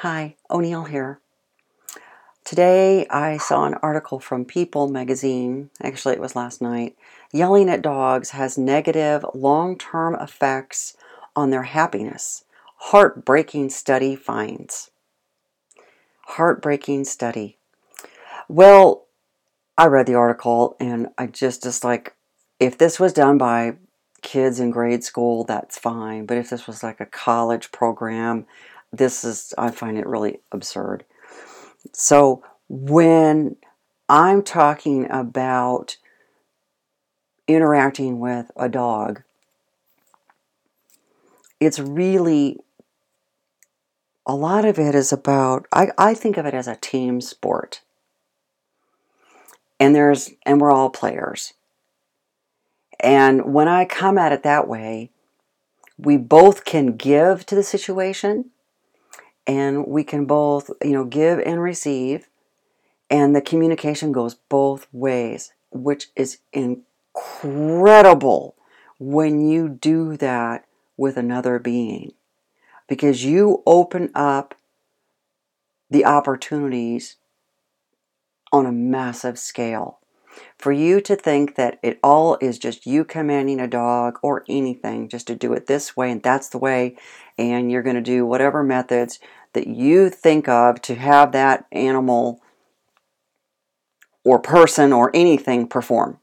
Hi, O'Neill here. Today I saw an article from People magazine, actually, it was last night. Yelling at dogs has negative long term effects on their happiness. Heartbreaking study finds. Heartbreaking study. Well, I read the article and I just, just like, if this was done by kids in grade school, that's fine. But if this was like a college program, this is, I find it really absurd. So when I'm talking about interacting with a dog, it's really a lot of it is about I, I think of it as a team sport. And there's and we're all players. And when I come at it that way, we both can give to the situation and we can both, you know, give and receive, and the communication goes both ways, which is incredible when you do that with another being because you open up the opportunities on a massive scale. For you to think that it all is just you commanding a dog or anything, just to do it this way and that's the way, and you're going to do whatever methods that you think of to have that animal or person or anything perform.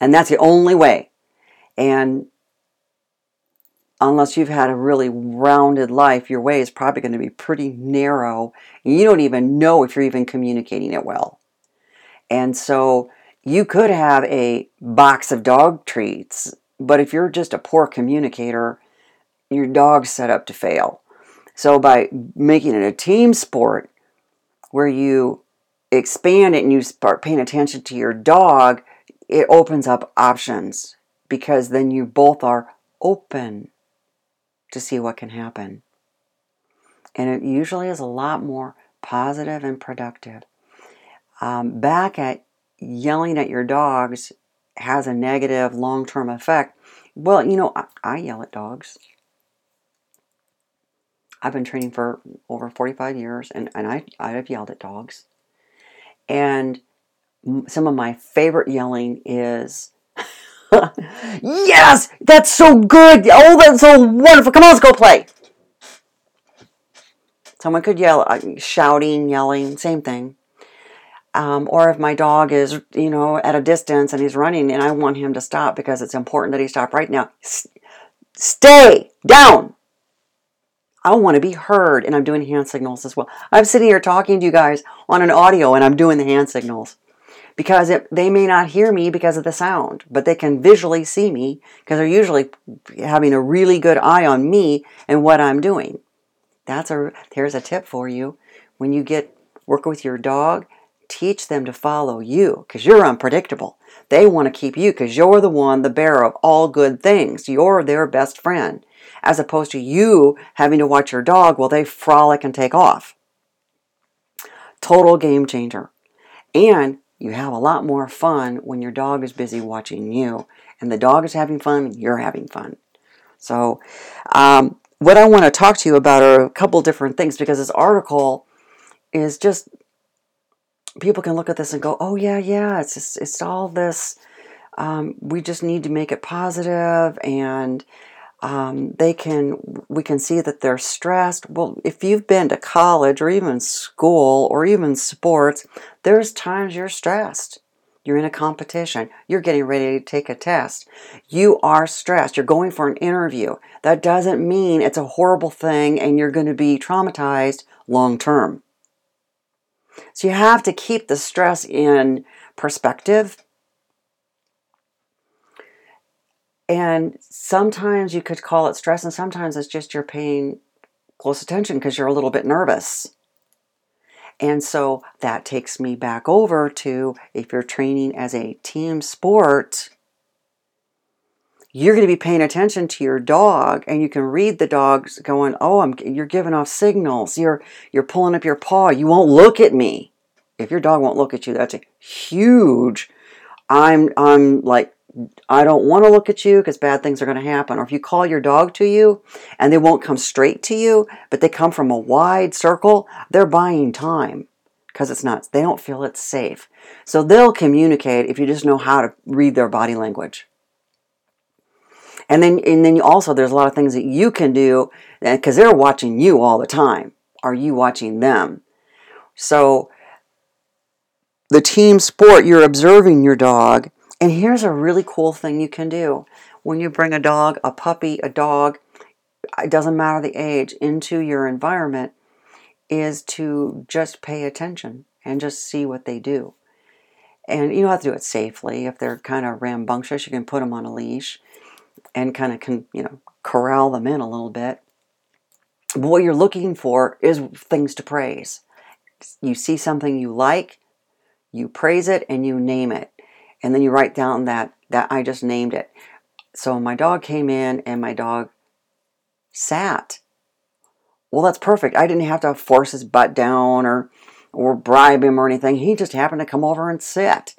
And that's the only way. And unless you've had a really rounded life, your way is probably going to be pretty narrow. You don't even know if you're even communicating it well. And so you could have a box of dog treats, but if you're just a poor communicator, your dog's set up to fail. So by making it a team sport where you expand it and you start paying attention to your dog, it opens up options because then you both are open to see what can happen. And it usually is a lot more positive and productive. Um, back at yelling at your dogs has a negative long term effect. Well, you know, I, I yell at dogs. I've been training for over 45 years and, and I, I have yelled at dogs. And some of my favorite yelling is, Yes, that's so good. Oh, that's so wonderful. Come on, let's go play. Someone could yell, uh, shouting, yelling, same thing. Um, or if my dog is, you know, at a distance and he's running and I want him to stop because it's important that he stop right now. S- stay down. I want to be heard, and I'm doing hand signals as well. I'm sitting here talking to you guys on an audio, and I'm doing the hand signals because it, they may not hear me because of the sound, but they can visually see me because they're usually having a really good eye on me and what I'm doing. That's a here's a tip for you. When you get work with your dog, teach them to follow you because you're unpredictable. They want to keep you because you're the one, the bearer of all good things. You're their best friend as opposed to you having to watch your dog while they frolic and take off. Total game changer. And you have a lot more fun when your dog is busy watching you, and the dog is having fun, and you're having fun. So, um, what I want to talk to you about are a couple different things because this article is just people can look at this and go, "Oh yeah, yeah, it's just, it's all this." Um, we just need to make it positive and um, they can we can see that they're stressed. Well if you've been to college or even school or even sports there's times you're stressed. You're in a competition. You're getting ready to take a test. You are stressed. You're going for an interview. That doesn't mean it's a horrible thing and you're going to be traumatized long term so you have to keep the stress in perspective And sometimes you could call it stress, and sometimes it's just you're paying close attention because you're a little bit nervous. And so that takes me back over to if you're training as a team sport, you're going to be paying attention to your dog and you can read the dogs going, "Oh, I'm you're giving off signals. You're you're pulling up your paw. You won't look at me." If your dog won't look at you, that's a huge I'm I'm like I don't want to look at you because bad things are going to happen. Or if you call your dog to you and they won't come straight to you, but they come from a wide circle, they're buying time because it's not, they don't feel it's safe. So they'll communicate if you just know how to read their body language. And then, and then also, there's a lot of things that you can do uh, because they're watching you all the time. Are you watching them? So, the team sport, you're observing your dog. And here's a really cool thing you can do when you bring a dog, a puppy, a dog, it doesn't matter the age, into your environment, is to just pay attention and just see what they do. And you don't have to do it safely. If they're kind of rambunctious, you can put them on a leash and kind of can you know corral them in a little bit. But what you're looking for is things to praise. You see something you like, you praise it and you name it. And then you write down that that I just named it. So my dog came in and my dog sat. Well, that's perfect. I didn't have to force his butt down or or bribe him or anything. He just happened to come over and sit.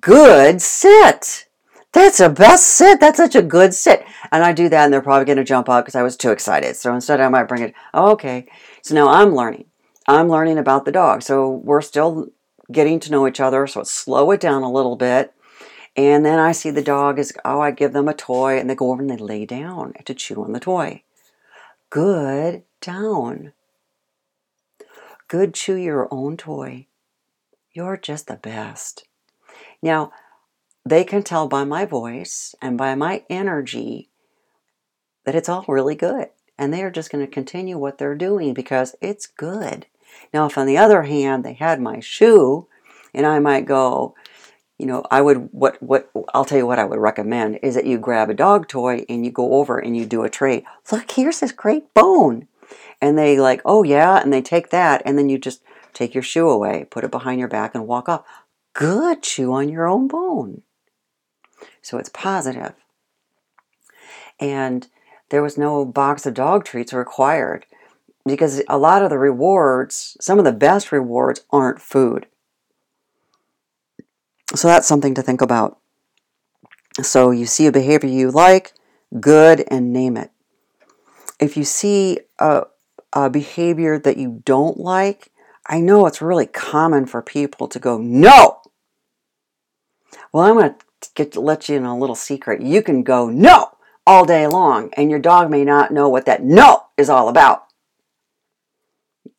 Good sit. That's a best sit. That's such a good sit. And I do that, and they're probably going to jump up because I was too excited. So instead, I might bring it, oh, okay. So now I'm learning. I'm learning about the dog. So we're still getting to know each other. So slow it down a little bit. And then I see the dog is, oh, I give them a toy, and they go over and they lay down to chew on the toy. Good down. Good chew your own toy. You're just the best. Now, they can tell by my voice and by my energy that it's all really good. And they are just going to continue what they're doing because it's good. Now, if on the other hand they had my shoe, and I might go, you know, I would what what I'll tell you what I would recommend is that you grab a dog toy and you go over and you do a tray. Look, here's this great bone. And they like, oh yeah, and they take that and then you just take your shoe away, put it behind your back and walk off. Good, chew on your own bone. So it's positive. And there was no box of dog treats required because a lot of the rewards, some of the best rewards, aren't food. So that's something to think about. So you see a behavior you like, good, and name it. If you see a, a behavior that you don't like, I know it's really common for people to go, no! Well, I'm going to get to let you in a little secret. You can go no all day long, and your dog may not know what that no is all about.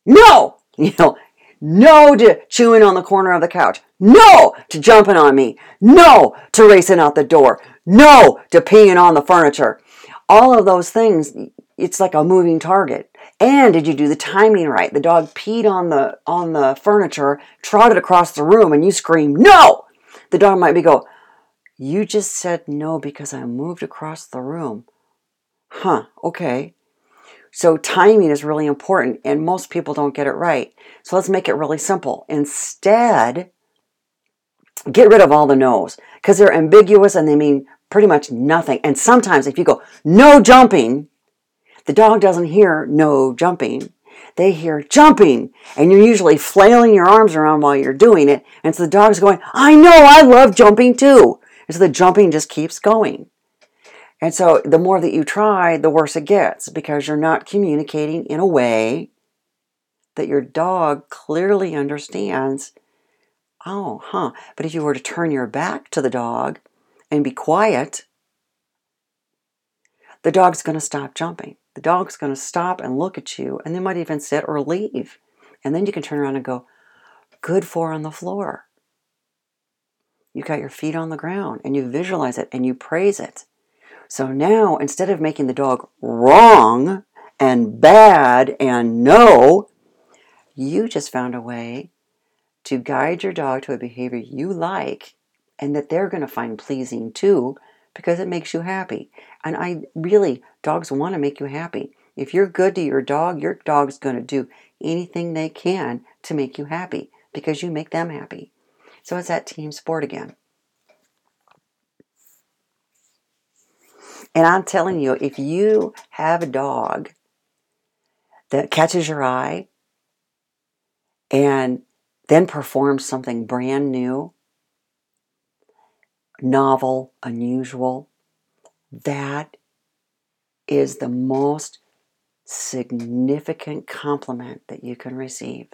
No, you know, no to chewing on the corner of the couch. No to jumping on me. No to racing out the door. No to peeing on the furniture. All of those things, it's like a moving target. And did you do the timing right? The dog peed on the on the furniture, trotted across the room, and you scream no. The dog might be go, you just said no because I moved across the room. Huh, okay. So timing is really important, and most people don't get it right. So let's make it really simple. Instead, get rid of all the no's because they're ambiguous and they mean pretty much nothing. And sometimes if you go, no jumping, the dog doesn't hear no jumping. They hear jumping, and you're usually flailing your arms around while you're doing it. And so the dog's going, I know, I love jumping too. And so the jumping just keeps going. And so the more that you try, the worse it gets because you're not communicating in a way that your dog clearly understands. Oh, huh. But if you were to turn your back to the dog and be quiet, the dog's going to stop jumping. The dog's going to stop and look at you, and they might even sit or leave. And then you can turn around and go, Good for on the floor. You got your feet on the ground and you visualize it and you praise it. So now, instead of making the dog wrong and bad and no, you just found a way to guide your dog to a behavior you like and that they're going to find pleasing too because it makes you happy. And I really, dogs want to make you happy. If you're good to your dog, your dog's going to do anything they can to make you happy because you make them happy. So it's that team sport again. And I'm telling you, if you have a dog that catches your eye and then performs something brand new, novel, unusual, that is the most significant compliment that you can receive.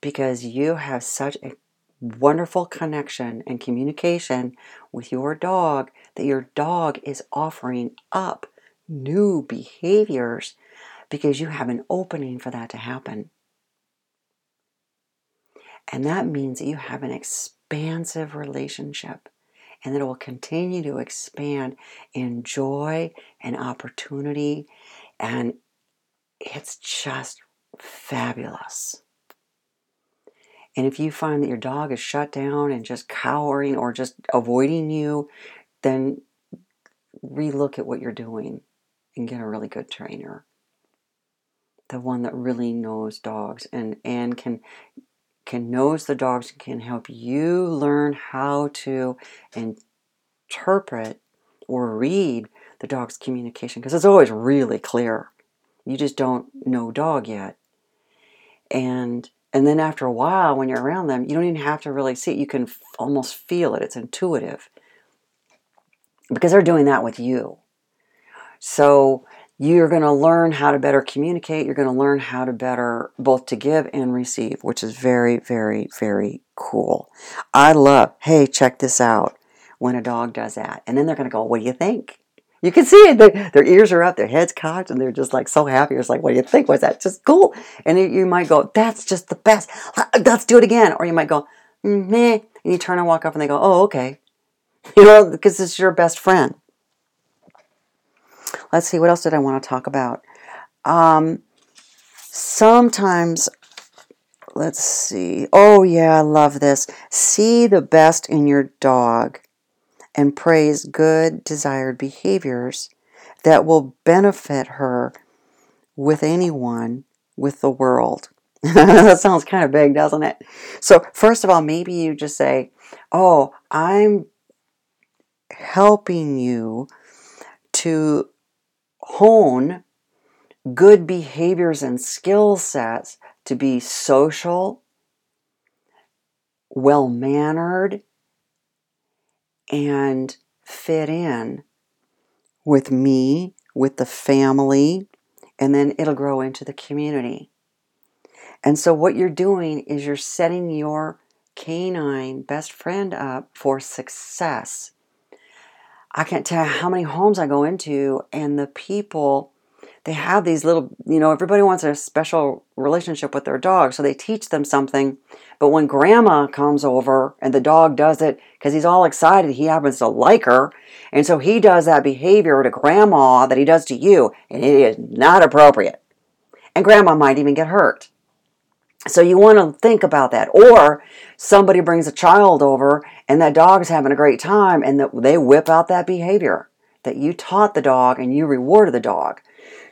Because you have such a wonderful connection and communication with your dog that your dog is offering up new behaviors because you have an opening for that to happen. And that means that you have an expansive relationship and that it will continue to expand in joy and opportunity. And it's just fabulous. And if you find that your dog is shut down and just cowering or just avoiding you, then relook at what you're doing and get a really good trainer. The one that really knows dogs and, and can can knows the dogs and can help you learn how to interpret or read the dog's communication because it's always really clear. You just don't know dog yet. And and then after a while when you're around them, you don't even have to really see it. You can almost feel it. It's intuitive. Because they're doing that with you. So you're going to learn how to better communicate. You're going to learn how to better both to give and receive, which is very, very, very cool. I love, hey, check this out when a dog does that. And then they're going to go, what do you think? You can see it. Their, their ears are up, their heads cocked, and they're just like so happy. It's like, what do you think? Was that just cool? And you might go, that's just the best. Let's do it again. Or you might go, meh. And you turn and walk off, and they go, oh, okay. You know, because it's your best friend. Let's see, what else did I want to talk about? Um, sometimes, let's see. Oh, yeah, I love this. See the best in your dog and praise good desired behaviors that will benefit her with anyone, with the world. that sounds kind of big, doesn't it? So, first of all, maybe you just say, Oh, I'm helping you to hone good behaviors and skill sets to be social, well mannered, and fit in with me, with the family, and then it'll grow into the community. And so, what you're doing is you're setting your canine best friend up for success I can't tell how many homes I go into, and the people, they have these little, you know, everybody wants a special relationship with their dog, so they teach them something. But when grandma comes over and the dog does it because he's all excited, he happens to like her, and so he does that behavior to grandma that he does to you, and it is not appropriate. And grandma might even get hurt. So you want to think about that. Or somebody brings a child over and that dog's having a great time and they whip out that behavior that you taught the dog and you rewarded the dog.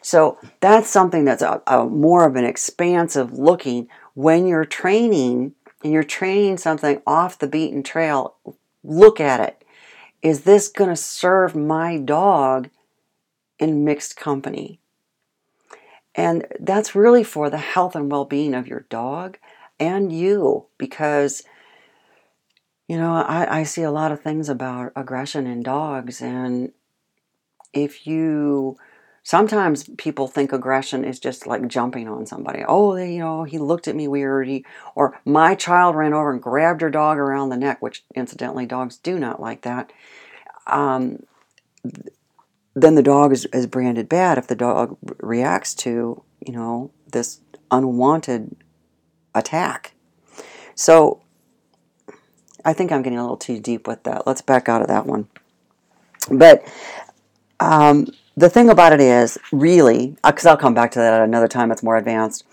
So that's something that's a, a more of an expansive looking when you're training and you're training something off the beaten trail. Look at it. Is this going to serve my dog in mixed company? And that's really for the health and well being of your dog and you because, you know, I, I see a lot of things about aggression in dogs. And if you, sometimes people think aggression is just like jumping on somebody. Oh, they, you know, he looked at me weird. He, or my child ran over and grabbed her dog around the neck, which incidentally, dogs do not like that. Um, then the dog is, is branded bad if the dog reacts to, you know, this unwanted attack. So I think I'm getting a little too deep with that. Let's back out of that one. But um, the thing about it is, really, because uh, I'll come back to that at another time, it's more advanced.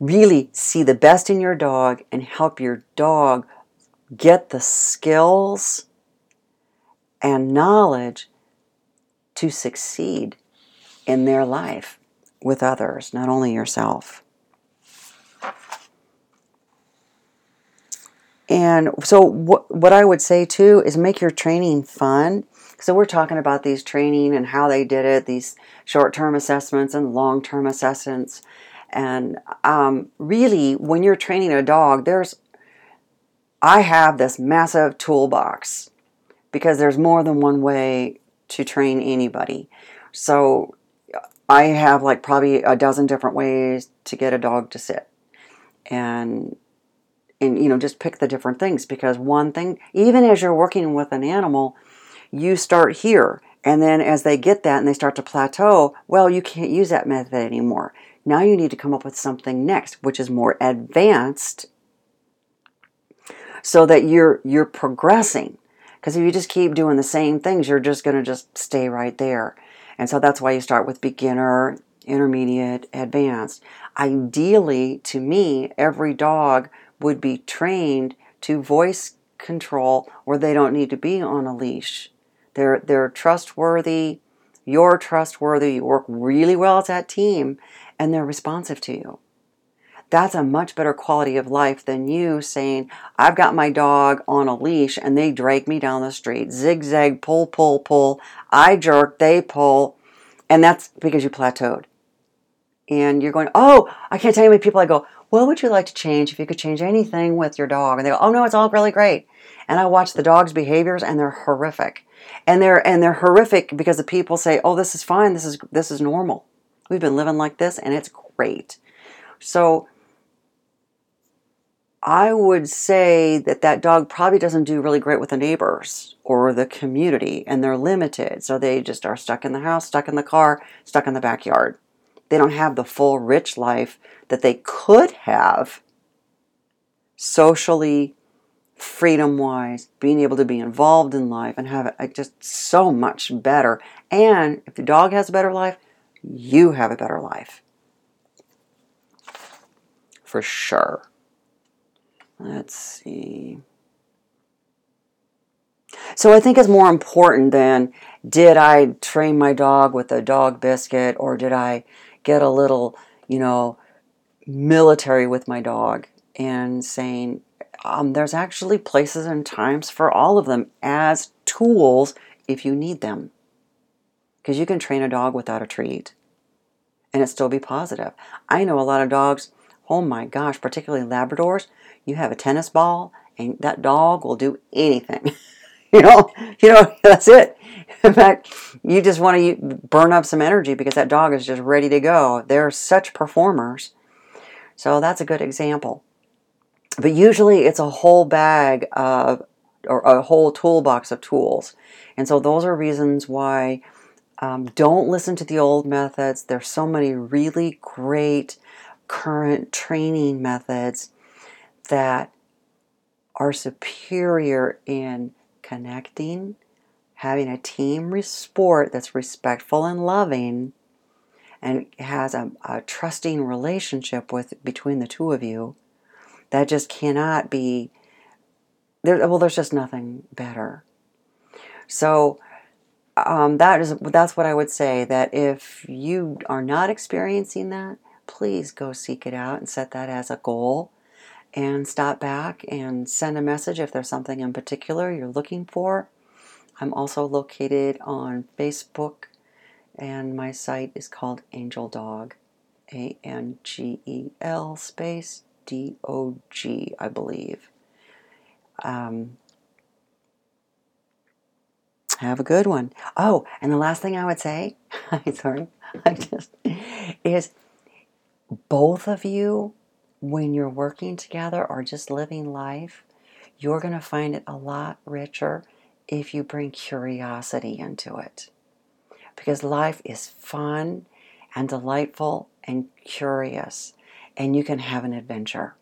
Really see the best in your dog and help your dog get the skills and knowledge to succeed in their life with others, not only yourself. And so, what, what I would say too is make your training fun. So, we're talking about these training and how they did it, these short term assessments and long term assessments. And um, really, when you're training a dog, there's I have this massive toolbox because there's more than one way to train anybody. So I have like probably a dozen different ways to get a dog to sit. And and you know just pick the different things because one thing even as you're working with an animal you start here and then as they get that and they start to plateau well you can't use that method anymore now you need to come up with something next which is more advanced so that you're you're progressing because if you just keep doing the same things you're just going to just stay right there and so that's why you start with beginner intermediate advanced ideally to me every dog would be trained to voice control where they don't need to be on a leash. They're they're trustworthy, you're trustworthy, you work really well as that team, and they're responsive to you. That's a much better quality of life than you saying, I've got my dog on a leash and they drag me down the street. Zigzag, pull, pull, pull. I jerk, they pull. And that's because you plateaued. And you're going, oh, I can't tell you how many people I go, what would you like to change if you could change anything with your dog? And they go, oh no, it's all really great. And I watch the dog's behaviors and they're horrific. And they're and they're horrific because the people say, oh, this is fine, this is this is normal. We've been living like this and it's great. So I would say that that dog probably doesn't do really great with the neighbors or the community and they're limited. So they just are stuck in the house, stuck in the car, stuck in the backyard. They don't have the full rich life that they could have socially, freedom wise, being able to be involved in life and have it just so much better. And if the dog has a better life, you have a better life. For sure. Let's see. So I think it's more important than did I train my dog with a dog biscuit or did I get a little, you know, military with my dog and saying um, there's actually places and times for all of them as tools if you need them. Because you can train a dog without a treat and it still be positive. I know a lot of dogs, oh my gosh, particularly Labradors, you have a tennis ball and that dog will do anything. you know, you know, that's it. In fact, you just want to burn up some energy because that dog is just ready to go. They're such performers so that's a good example. But usually it's a whole bag of, or a whole toolbox of tools. And so those are reasons why um, don't listen to the old methods. There's so many really great current training methods that are superior in connecting, having a team sport that's respectful and loving, and has a, a trusting relationship with between the two of you that just cannot be there well there's just nothing better. So um, that is that's what i would say that if you are not experiencing that please go seek it out and set that as a goal and stop back and send a message if there's something in particular you're looking for i'm also located on facebook and my site is called Angel Dog, A N G E L space D O G, I believe. Um, have a good one. Oh, and the last thing I would say, sorry, I just is both of you when you're working together or just living life, you're going to find it a lot richer if you bring curiosity into it because life is fun and delightful and curious, and you can have an adventure.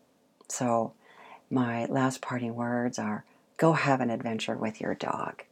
So, my last parting words are go have an adventure with your dog.